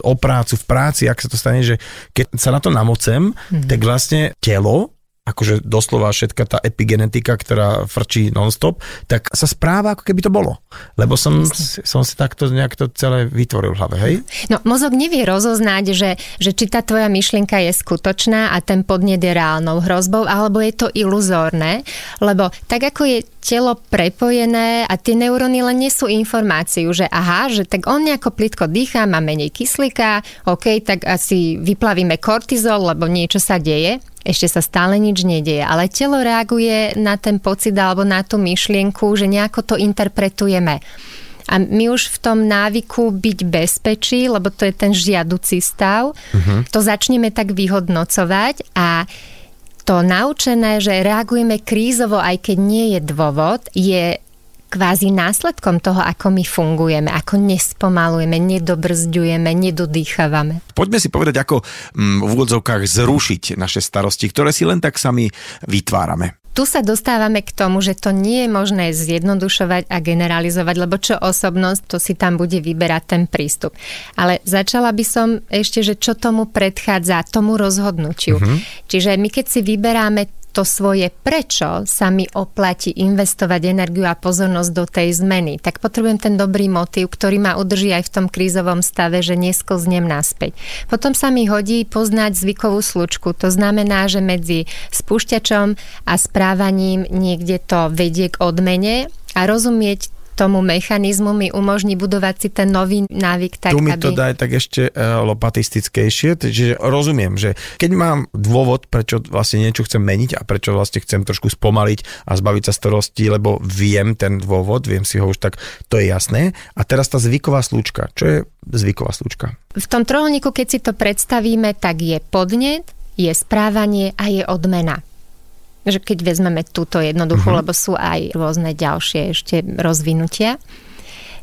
o prácu, v práci, ak sa to stane, že keď sa na to namocem, mm-hmm. tak vlastne telo akože doslova všetka tá epigenetika, ktorá frčí non-stop, tak sa správa, ako keby to bolo. Lebo som, som si takto nejak to celé vytvoril v hlave, hej? No, mozog nevie rozoznať, že, že či tá tvoja myšlienka je skutočná a ten podnet je reálnou hrozbou, alebo je to iluzórne, lebo tak ako je telo prepojené a tie neuróny len nesú informáciu, že aha, že tak on nejako plitko dýcha, má menej kyslíka, OK, tak asi vyplavíme kortizol, lebo niečo sa deje ešte sa stále nič nedieje, ale telo reaguje na ten pocit alebo na tú myšlienku, že nejako to interpretujeme. A my už v tom návyku byť bezpečí, lebo to je ten žiaducí stav, uh-huh. to začneme tak vyhodnocovať a to naučené, že reagujeme krízovo, aj keď nie je dôvod, je kvázi následkom toho, ako my fungujeme, ako nespomalujeme, nedobrzďujeme, nedodýchavame. Poďme si povedať, ako mm, v úvodzovkách zrušiť naše starosti, ktoré si len tak sami vytvárame tu sa dostávame k tomu, že to nie je možné zjednodušovať a generalizovať, lebo čo osobnosť, to si tam bude vyberať ten prístup. Ale začala by som ešte, že čo tomu predchádza, tomu rozhodnutiu. Uh-huh. Čiže my keď si vyberáme to svoje prečo sa mi oplatí investovať energiu a pozornosť do tej zmeny, tak potrebujem ten dobrý motív, ktorý ma udrží aj v tom krízovom stave, že nesklznem naspäť. Potom sa mi hodí poznať zvykovú slučku. To znamená, že medzi spúšťačom a správaním niekde to vedie k odmene a rozumieť tomu mechanizmu mi umožní budovať si ten nový návyk tak, Tu mi aby... to daj tak ešte uh, lopatistickejšie, čiže rozumiem, že keď mám dôvod, prečo vlastne niečo chcem meniť a prečo vlastne chcem trošku spomaliť a zbaviť sa starosti, lebo viem ten dôvod, viem si ho už tak, to je jasné. A teraz tá zvyková slúčka. Čo je zvyková slúčka? V tom trojuholníku, keď si to predstavíme, tak je podnet, je správanie a je odmena že keď vezmeme túto jednoduchú, uh-huh. lebo sú aj rôzne ďalšie ešte rozvinutia,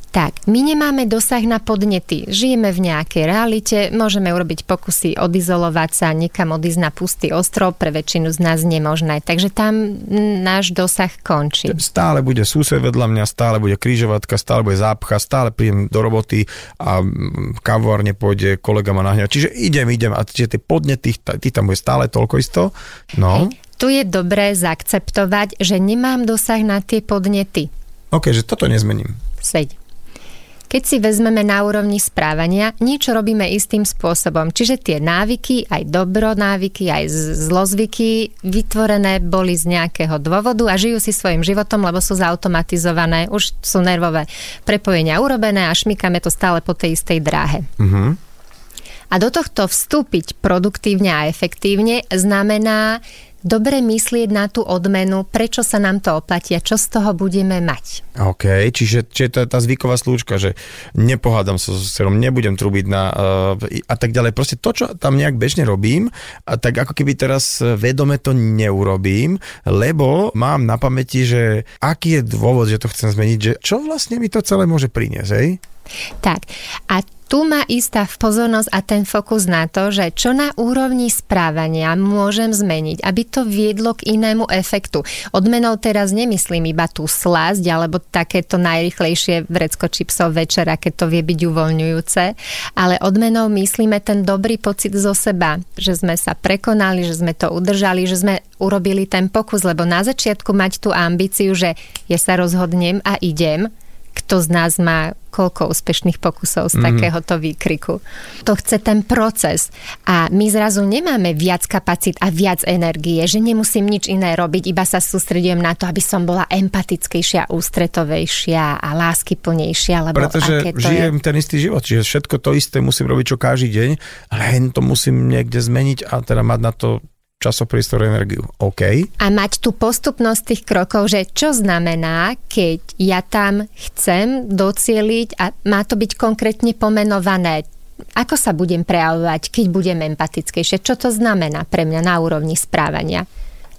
Tak, my nemáme dosah na podnety. Žijeme v nejakej realite, môžeme urobiť pokusy odizolovať sa, niekam odísť na pustý ostrov, pre väčšinu z nás nemožné. Takže tam náš dosah končí. Stále bude sused vedľa mňa, stále bude krížovatka, stále bude zápcha, stále príjem do roboty a kavárne pôjde, kolega ma nahňa. Čiže idem, idem a tie podnety, tých tam bude stále toľko isto. No. Hej. Tu je dobré zaakceptovať, že nemám dosah na tie podnety. OK, že toto nezmením. Seď. Keď si vezmeme na úrovni správania, niečo robíme istým spôsobom. Čiže tie návyky, aj dobro návyky, aj zlozvyky vytvorené boli z nejakého dôvodu a žijú si svojim životom, lebo sú zautomatizované, už sú nervové prepojenia urobené a šmykame to stále po tej istej dráhe. Uh-huh. A do tohto vstúpiť produktívne a efektívne znamená dobre myslieť na tú odmenu, prečo sa nám to oplatí a čo z toho budeme mať. OK, čiže, čiže to je tá zvyková slúčka, že nepohádam sa so serom, nebudem trubiť na uh, a tak ďalej. Proste to, čo tam nejak bežne robím, a tak ako keby teraz vedome to neurobím, lebo mám na pamäti, že aký je dôvod, že to chcem zmeniť, že čo vlastne mi to celé môže priniesť, hej? Tak, a tu má istá pozornosť a ten fokus na to, že čo na úrovni správania môžem zmeniť, aby to viedlo k inému efektu. Odmenou teraz nemyslím iba tú slasť alebo takéto najrychlejšie vrecko čipsov večera, keď to vie byť uvoľňujúce, ale odmenou myslíme ten dobrý pocit zo seba, že sme sa prekonali, že sme to udržali, že sme urobili ten pokus, lebo na začiatku mať tú ambíciu, že ja sa rozhodnem a idem, kto z nás má koľko úspešných pokusov z mm. takéhoto výkriku. To chce ten proces a my zrazu nemáme viac kapacít a viac energie, že nemusím nič iné robiť, iba sa sústredujem na to, aby som bola empatickejšia, ústretovejšia a láskyplnejšia. Lebo Pretože aké to žijem je... ten istý život, čiže všetko to isté musím robiť čo každý deň, len to musím niekde zmeniť a teda mať na to časopriestor, energiu. OK. A mať tú postupnosť tých krokov, že čo znamená, keď ja tam chcem docieliť a má to byť konkrétne pomenované, ako sa budem prejavovať, keď budem empatickejšie, čo to znamená pre mňa na úrovni správania.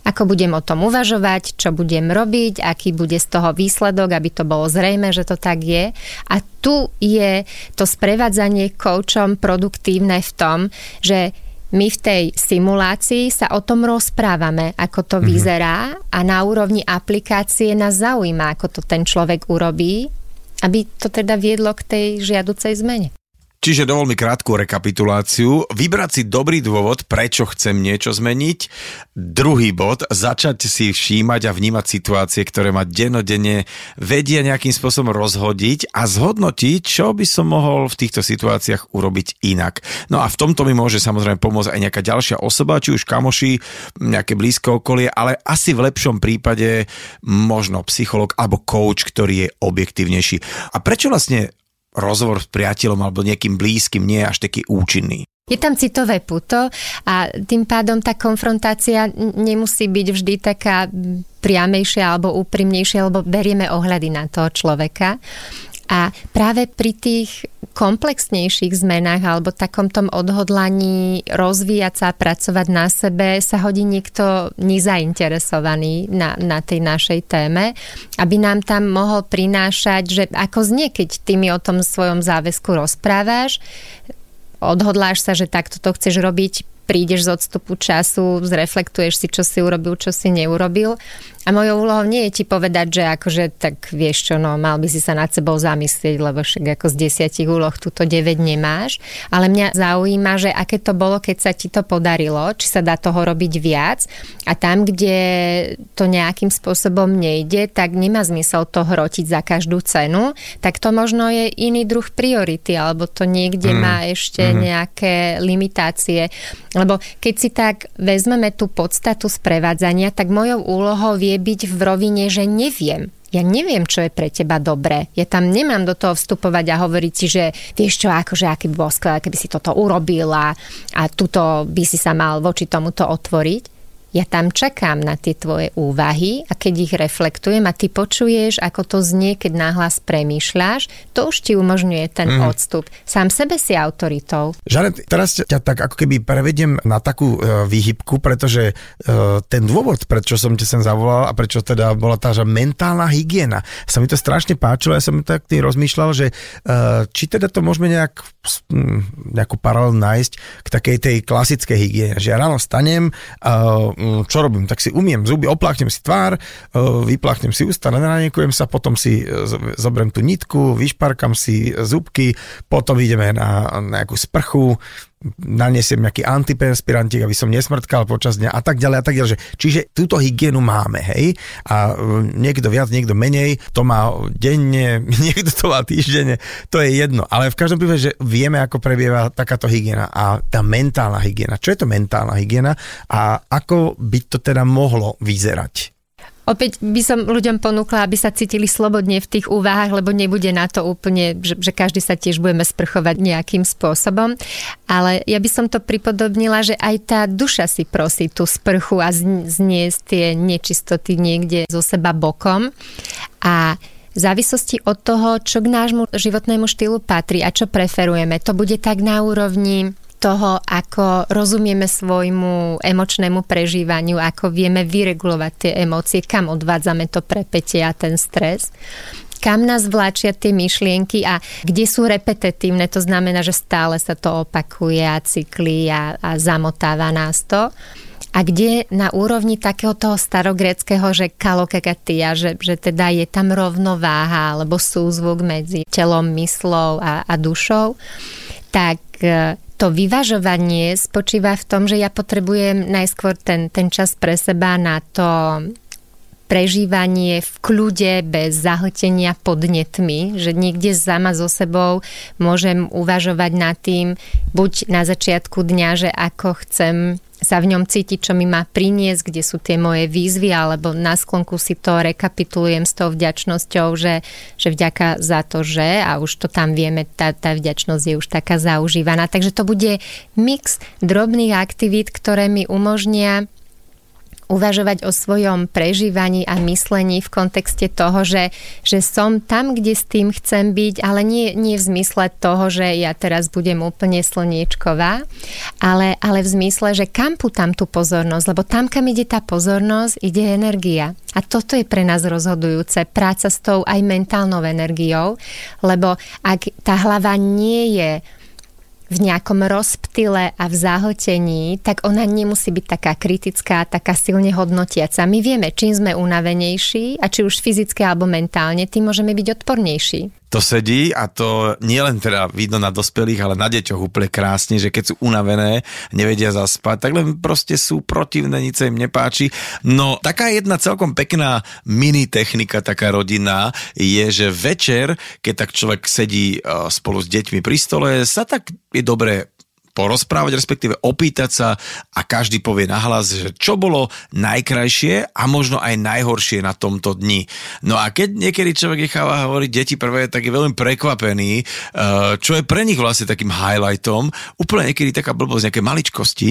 Ako budem o tom uvažovať, čo budem robiť, aký bude z toho výsledok, aby to bolo zrejme, že to tak je. A tu je to sprevádzanie koučom produktívne v tom, že my v tej simulácii sa o tom rozprávame, ako to mm-hmm. vyzerá a na úrovni aplikácie nás zaujíma, ako to ten človek urobí, aby to teda viedlo k tej žiaducej zmene. Čiže dovol mi krátku rekapituláciu. Vybrať si dobrý dôvod, prečo chcem niečo zmeniť. Druhý bod, začať si všímať a vnímať situácie, ktoré ma denodenne vedia nejakým spôsobom rozhodiť a zhodnotiť, čo by som mohol v týchto situáciách urobiť inak. No a v tomto mi môže samozrejme pomôcť aj nejaká ďalšia osoba, či už kamoši, nejaké blízke okolie, ale asi v lepšom prípade možno psycholog alebo coach, ktorý je objektívnejší. A prečo vlastne rozhovor s priateľom alebo niekým blízkym nie je až taký účinný. Je tam citové puto a tým pádom tá konfrontácia nemusí byť vždy taká priamejšia alebo úprimnejšia, lebo berieme ohľady na toho človeka. A práve pri tých komplexnejších zmenách alebo takom tom odhodlaní rozvíjať sa a pracovať na sebe sa hodí niekto nezainteresovaný na, na tej našej téme, aby nám tam mohol prinášať, že ako znie, keď ty mi o tom svojom záväzku rozprávaš, odhodláš sa, že takto to chceš robiť, prídeš z odstupu času, zreflektuješ si, čo si urobil, čo si neurobil a mojou úlohou nie je ti povedať, že akože tak vieš čo, no mal by si sa nad sebou zamyslieť, lebo však ako z desiatich úloh túto 9 nemáš. Ale mňa zaujíma, že aké to bolo, keď sa ti to podarilo, či sa dá toho robiť viac a tam, kde to nejakým spôsobom nejde, tak nemá zmysel to hrotiť za každú cenu, tak to možno je iný druh priority, alebo to niekde mm. má ešte mm. nejaké limitácie. Lebo keď si tak vezmeme tú podstatu sprevádzania, tak mojou úlohou je vie byť v rovine, že neviem. Ja neviem, čo je pre teba dobré. Ja tam nemám do toho vstupovať a hovoriť si, že vieš čo, akože aký by bol skvelé, keby si toto urobila a tuto by si sa mal voči tomuto otvoriť. Ja tam čakám na tie tvoje úvahy a keď ich reflektujem a ty počuješ, ako to znie, keď náhlas premýšľaš, to už ti umožňuje ten mm. odstup. Sám sebe si autoritou. Žanet, teraz ťa tak ako keby prevediem na takú e, výhybku, pretože e, ten dôvod, prečo som ťa sem zavolal a prečo teda bola tá že mentálna hygiena, sa mi to strašne páčilo, ja som tak tým rozmýšľal, že e, či teda to môžeme nejak, nejakú paralel nájsť k takej tej klasickej hygiene, že ja ráno stanem, e, čo robím? Tak si umiem zuby, opláchnem si tvár, e, vypláchnem si ústa, nanánekujem sa, potom si e, zoberiem tú nitku, vyšparkam si zubky, potom ideme na nejakú sprchu, naniesiem nejaký antiperspirantík, aby som nesmrtkal počas dňa a tak ďalej a tak ďalej. Čiže túto hygienu máme, hej? A e, niekto viac, niekto menej, to má denne, niekto to má týždenne, to je jedno. Ale v každom prípade, že vieme, ako prebieha takáto hygiena a tá mentálna hygiena. Čo je to mentálna hygiena a ako by to teda mohlo vyzerať? Opäť by som ľuďom ponúkla, aby sa cítili slobodne v tých úvahách, lebo nebude na to úplne, že, že každý sa tiež budeme sprchovať nejakým spôsobom. Ale ja by som to pripodobnila, že aj tá duša si prosí tú sprchu a zniesť tie nečistoty niekde zo seba bokom. A v závislosti od toho, čo k nášmu životnému štýlu patrí a čo preferujeme, to bude tak na úrovni toho, ako rozumieme svojmu emočnému prežívaniu, ako vieme vyregulovať tie emócie, kam odvádzame to prepetie a ten stres kam nás vláčia tie myšlienky a kde sú repetitívne, to znamená, že stále sa to opakuje a cyklí a, a zamotáva nás to. A kde na úrovni takého toho starogreckého, že kalokekatia, že, že teda je tam rovnováha alebo súzvuk medzi telom, myslou a, a dušou, tak e, to vyvažovanie spočíva v tom, že ja potrebujem najskôr ten, ten čas pre seba na to prežívanie v kľude bez zahltenia podnetmi, že niekde sama so sebou môžem uvažovať nad tým, buď na začiatku dňa, že ako chcem sa v ňom cítiť, čo mi má priniesť, kde sú tie moje výzvy, alebo na sklonku si to rekapitulujem s tou vďačnosťou, že, že vďaka za to, že, a už to tam vieme, tá, tá vďačnosť je už taká zaužívaná. Takže to bude mix drobných aktivít, ktoré mi umožnia uvažovať o svojom prežívaní a myslení v kontexte toho, že, že som tam, kde s tým chcem byť, ale nie, nie v zmysle toho, že ja teraz budem úplne slniečková, ale, ale v zmysle, že kam putám tú pozornosť, lebo tam, kam ide tá pozornosť, ide energia. A toto je pre nás rozhodujúce, práca s tou aj mentálnou energiou, lebo ak tá hlava nie je v nejakom rozptyle a v zahltení, tak ona nemusí byť taká kritická, taká silne hodnotiaca. My vieme, čím sme unavenejší, a či už fyzicky alebo mentálne, tým môžeme byť odpornejší to sedí a to nielen teda vidno na dospelých, ale na deťoch úplne krásne, že keď sú unavené, nevedia zaspať, tak len proste sú protivné, nič sa im nepáči. No taká jedna celkom pekná mini technika, taká rodina, je, že večer, keď tak človek sedí e, spolu s deťmi pri stole, sa tak je dobré porozprávať, respektíve opýtať sa a každý povie nahlas, že čo bolo najkrajšie a možno aj najhoršie na tomto dni. No a keď niekedy človek necháva hovoriť deti prvé, tak je veľmi prekvapený, eh, čo je pre nich vlastne takým highlightom. Úplne niekedy taká blbosť, nejaké maličkosti,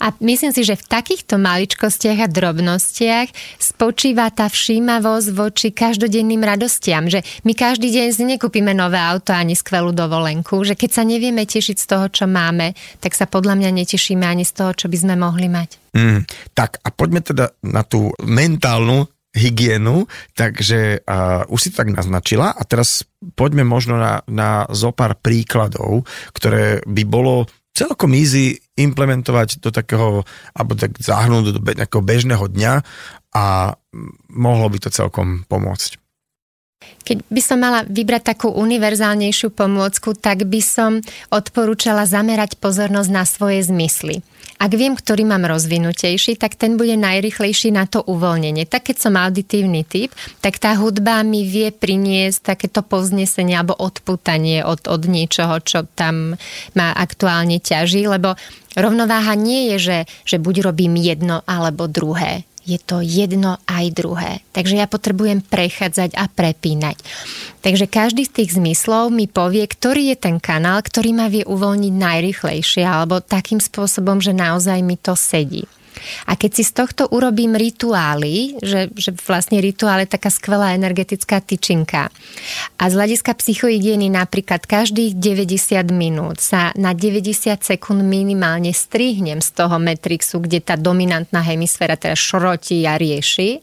a myslím si, že v takýchto maličkostiach a drobnostiach spočíva tá všímavosť voči každodenným radostiam, že my každý deň si nekúpime nové auto ani skvelú dovolenku, že keď sa nevieme tešiť z toho, čo máme, tak sa podľa mňa netešíme ani z toho, čo by sme mohli mať. Mm, tak a poďme teda na tú mentálnu hygienu, takže uh, už si to tak naznačila a teraz poďme možno na, na zo pár príkladov, ktoré by bolo celkom easy implementovať do takého, alebo tak zahrnúť do nejakého bežného dňa a mohlo by to celkom pomôcť. Keď by som mala vybrať takú univerzálnejšiu pomôcku, tak by som odporúčala zamerať pozornosť na svoje zmysly. Ak viem, ktorý mám rozvinutejší, tak ten bude najrychlejší na to uvoľnenie. Tak keď som auditívny typ, tak tá hudba mi vie priniesť takéto povznesenie alebo odputanie od, od niečoho, čo tam ma aktuálne ťaží, lebo rovnováha nie je, že, že buď robím jedno alebo druhé je to jedno aj druhé. Takže ja potrebujem prechádzať a prepínať. Takže každý z tých zmyslov mi povie, ktorý je ten kanál, ktorý ma vie uvoľniť najrychlejšie alebo takým spôsobom, že naozaj mi to sedí. A keď si z tohto urobím rituály, že, že vlastne rituál je taká skvelá energetická tyčinka. A z hľadiska psychohygieny napríklad každých 90 minút sa na 90 sekúnd minimálne strihnem z toho Matrixu, kde tá dominantná hemisféra teraz šrotí a rieši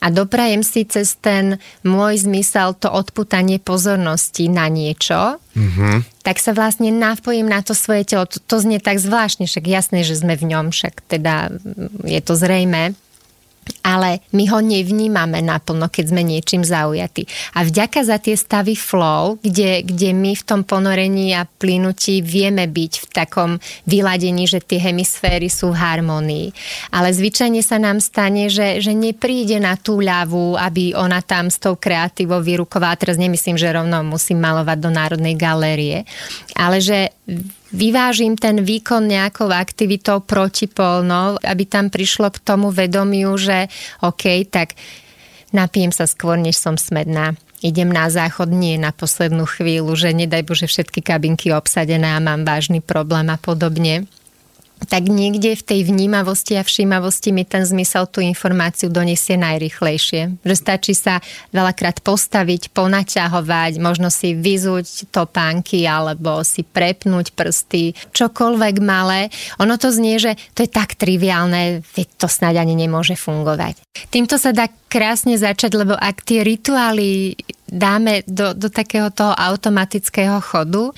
a doprajem si cez ten môj zmysel to odputanie pozornosti na niečo, mm-hmm. tak sa vlastne navpojím na to svoje telo. To, to znie tak zvláštne, však jasné, že sme v ňom, však teda je to zrejme ale my ho nevnímame naplno, keď sme niečím zaujatí. A vďaka za tie stavy flow, kde, kde my v tom ponorení a plynutí vieme byť v takom vyladení, že tie hemisféry sú v harmonii. Ale zvyčajne sa nám stane, že, že nepríde na tú ľavú, aby ona tam s tou kreatívou vyrukovala. Teraz nemyslím, že rovno musím malovať do Národnej galérie, ale že vyvážim ten výkon nejakou aktivitou protipolnou, aby tam prišlo k tomu vedomiu, že OK, tak napijem sa skôr, než som smedná. Idem na záchod, nie na poslednú chvíľu, že nedaj Bože všetky kabinky obsadené a mám vážny problém a podobne tak niekde v tej vnímavosti a všímavosti mi ten zmysel tú informáciu donesie najrychlejšie. Že stačí sa veľakrát postaviť, ponaťahovať, možno si vyzúť topánky alebo si prepnúť prsty, čokoľvek malé. Ono to znie, že to je tak triviálne, to snáď ani nemôže fungovať. Týmto sa dá krásne začať, lebo ak tie rituály dáme do, do takého toho automatického chodu,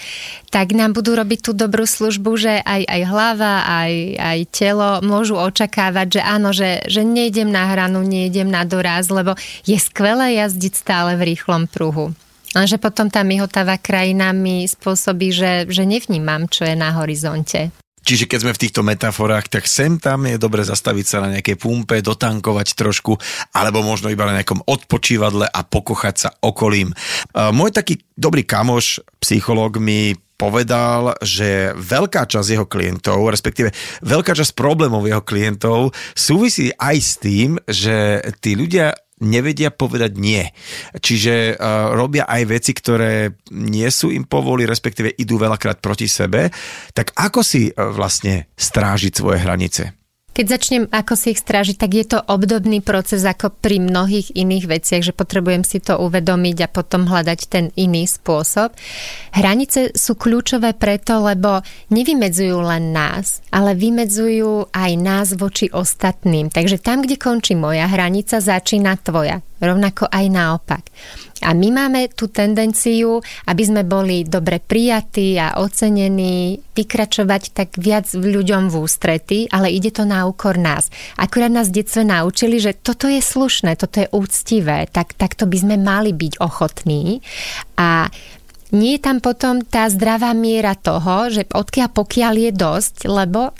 tak nám budú robiť tú dobrú službu, že aj, aj hlava, aj, aj telo môžu očakávať, že áno, že, že nejdem na hranu, nejdem na doraz, lebo je skvelé jazdiť stále v rýchlom pruhu. Lenže potom tá myhotavá krajina mi spôsobí, že, že nevnímam, čo je na horizonte. Čiže keď sme v týchto metaforách, tak sem tam je dobre zastaviť sa na nejakej pumpe, dotankovať trošku, alebo možno iba na nejakom odpočívadle a pokochať sa okolím. Môj taký dobrý kamoš, psychológ mi povedal, že veľká časť jeho klientov, respektíve veľká časť problémov jeho klientov súvisí aj s tým, že tí ľudia nevedia povedať nie. Čiže uh, robia aj veci, ktoré nie sú im povoli, respektíve idú veľakrát proti sebe. Tak ako si uh, vlastne strážiť svoje hranice? Keď začnem ako si ich strážiť, tak je to obdobný proces ako pri mnohých iných veciach, že potrebujem si to uvedomiť a potom hľadať ten iný spôsob. Hranice sú kľúčové preto, lebo nevymedzujú len nás, ale vymedzujú aj nás voči ostatným. Takže tam, kde končí moja hranica, začína tvoja rovnako aj naopak. A my máme tú tendenciu, aby sme boli dobre prijatí a ocenení, vykračovať tak viac ľuďom v ústrety, ale ide to na úkor nás. Akurát nás detstve naučili, že toto je slušné, toto je úctivé, tak takto by sme mali byť ochotní. A nie je tam potom tá zdravá miera toho, že odkiaľ pokiaľ je dosť, lebo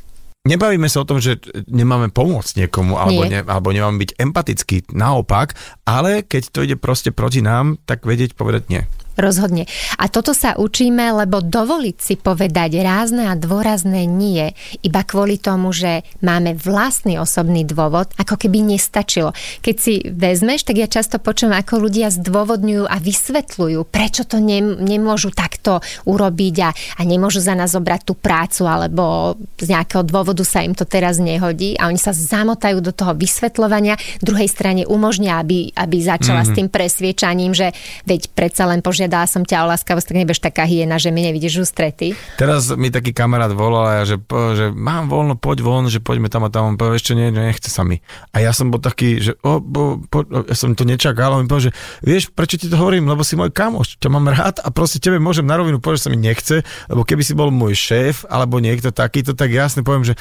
Nebavíme sa o tom, že nemáme pomôcť niekomu, alebo, Nie. ne, alebo nemáme byť empatický, naopak, ale keď to ide proste proti nám, tak vedieť povedať nie. Rozhodne. A toto sa učíme, lebo dovoliť si povedať rázne a dôrazné nie, iba kvôli tomu, že máme vlastný osobný dôvod, ako keby nestačilo. Keď si vezmeš, tak ja často počujem, ako ľudia zdôvodňujú a vysvetľujú, prečo to ne, nemôžu takto urobiť a, a nemôžu za nás zobrať tú prácu, alebo z nejakého dôvodu sa im to teraz nehodí a oni sa zamotajú do toho vysvetľovania, druhej strane umožnia, aby, aby začala mm-hmm. s tým presviečaním, že veď predsa len požiada požiadala som ťa o láskavosť, tak nebudeš taká hyena, že mi nevidíš ústrety. Teraz mi taký kamarát volal, že, že mám voľno, poď von, že poďme tam a tam. On povedal, ešte nie, nechce sa mi. A ja som bol taký, že o, bo, po, ja som to nečakal, on mi povedal, že vieš, prečo ti to hovorím, lebo si môj kamoš, ťa mám rád a proste tebe môžem na rovinu povedať, že sa mi nechce, lebo keby si bol môj šéf alebo niekto takýto, tak jasne poviem, že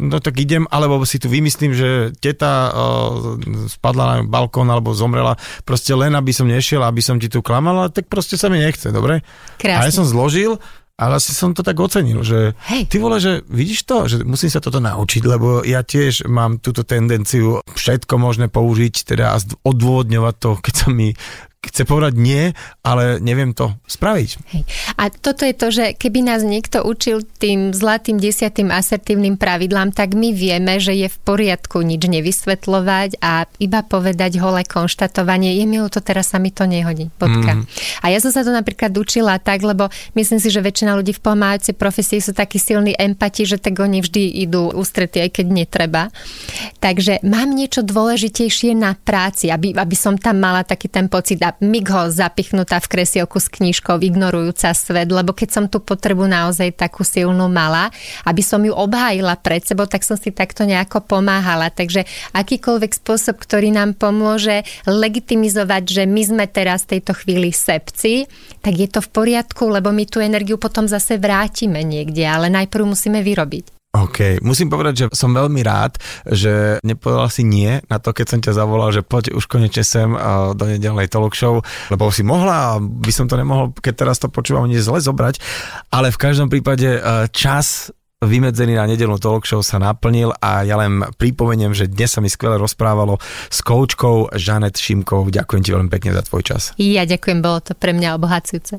no tak idem, alebo si tu vymyslím, že teta spadla na balkón alebo zomrela, proste len aby som nešiel, aby som ti tu klamal ale tak proste sa mi nechce, dobre? Krásne. A ja som zložil ale asi som to tak ocenil, že Hej. ty vole, že vidíš to, že musím sa toto naučiť, lebo ja tiež mám túto tendenciu všetko možné použiť, teda a odôvodňovať to, keď sa mi chce povedať nie, ale neviem to spraviť. Hej. A toto je to, že keby nás niekto učil tým zlatým desiatým asertívnym pravidlám, tak my vieme, že je v poriadku nič nevysvetľovať a iba povedať holé konštatovanie, je milo to teraz sa mi to nehodí. Bodka. Mm. A ja som sa to napríklad učila tak, lebo myslím si, že väčšina ľudí v pomáhajúcej profesii sú takí silní empati, že tak oni vždy idú ústrety, aj keď netreba. Takže mám niečo dôležitejšie na práci, aby, aby som tam mala taký ten pocit migho zapichnutá v kresielku s knižkou, ignorujúca svet, lebo keď som tú potrebu naozaj takú silnú mala, aby som ju obhájila pred sebou, tak som si takto nejako pomáhala. Takže akýkoľvek spôsob, ktorý nám pomôže legitimizovať, že my sme teraz v tejto chvíli sepci, tak je to v poriadku, lebo my tú energiu potom zase vrátime niekde, ale najprv musíme vyrobiť. OK, musím povedať, že som veľmi rád, že nepovedal si nie na to, keď som ťa zavolal, že poď už konečne sem do nedelnej talk show, lebo si mohla a by som to nemohol, keď teraz to počúvam, nie zle zobrať, ale v každom prípade e, čas vymedzený na nedelnú talk show sa naplnil a ja len pripomeniem, že dnes sa mi skvele rozprávalo s koučkou Žanet Šimkou. Ďakujem ti veľmi pekne za tvoj čas. Ja ďakujem, bolo to pre mňa obohacujúce.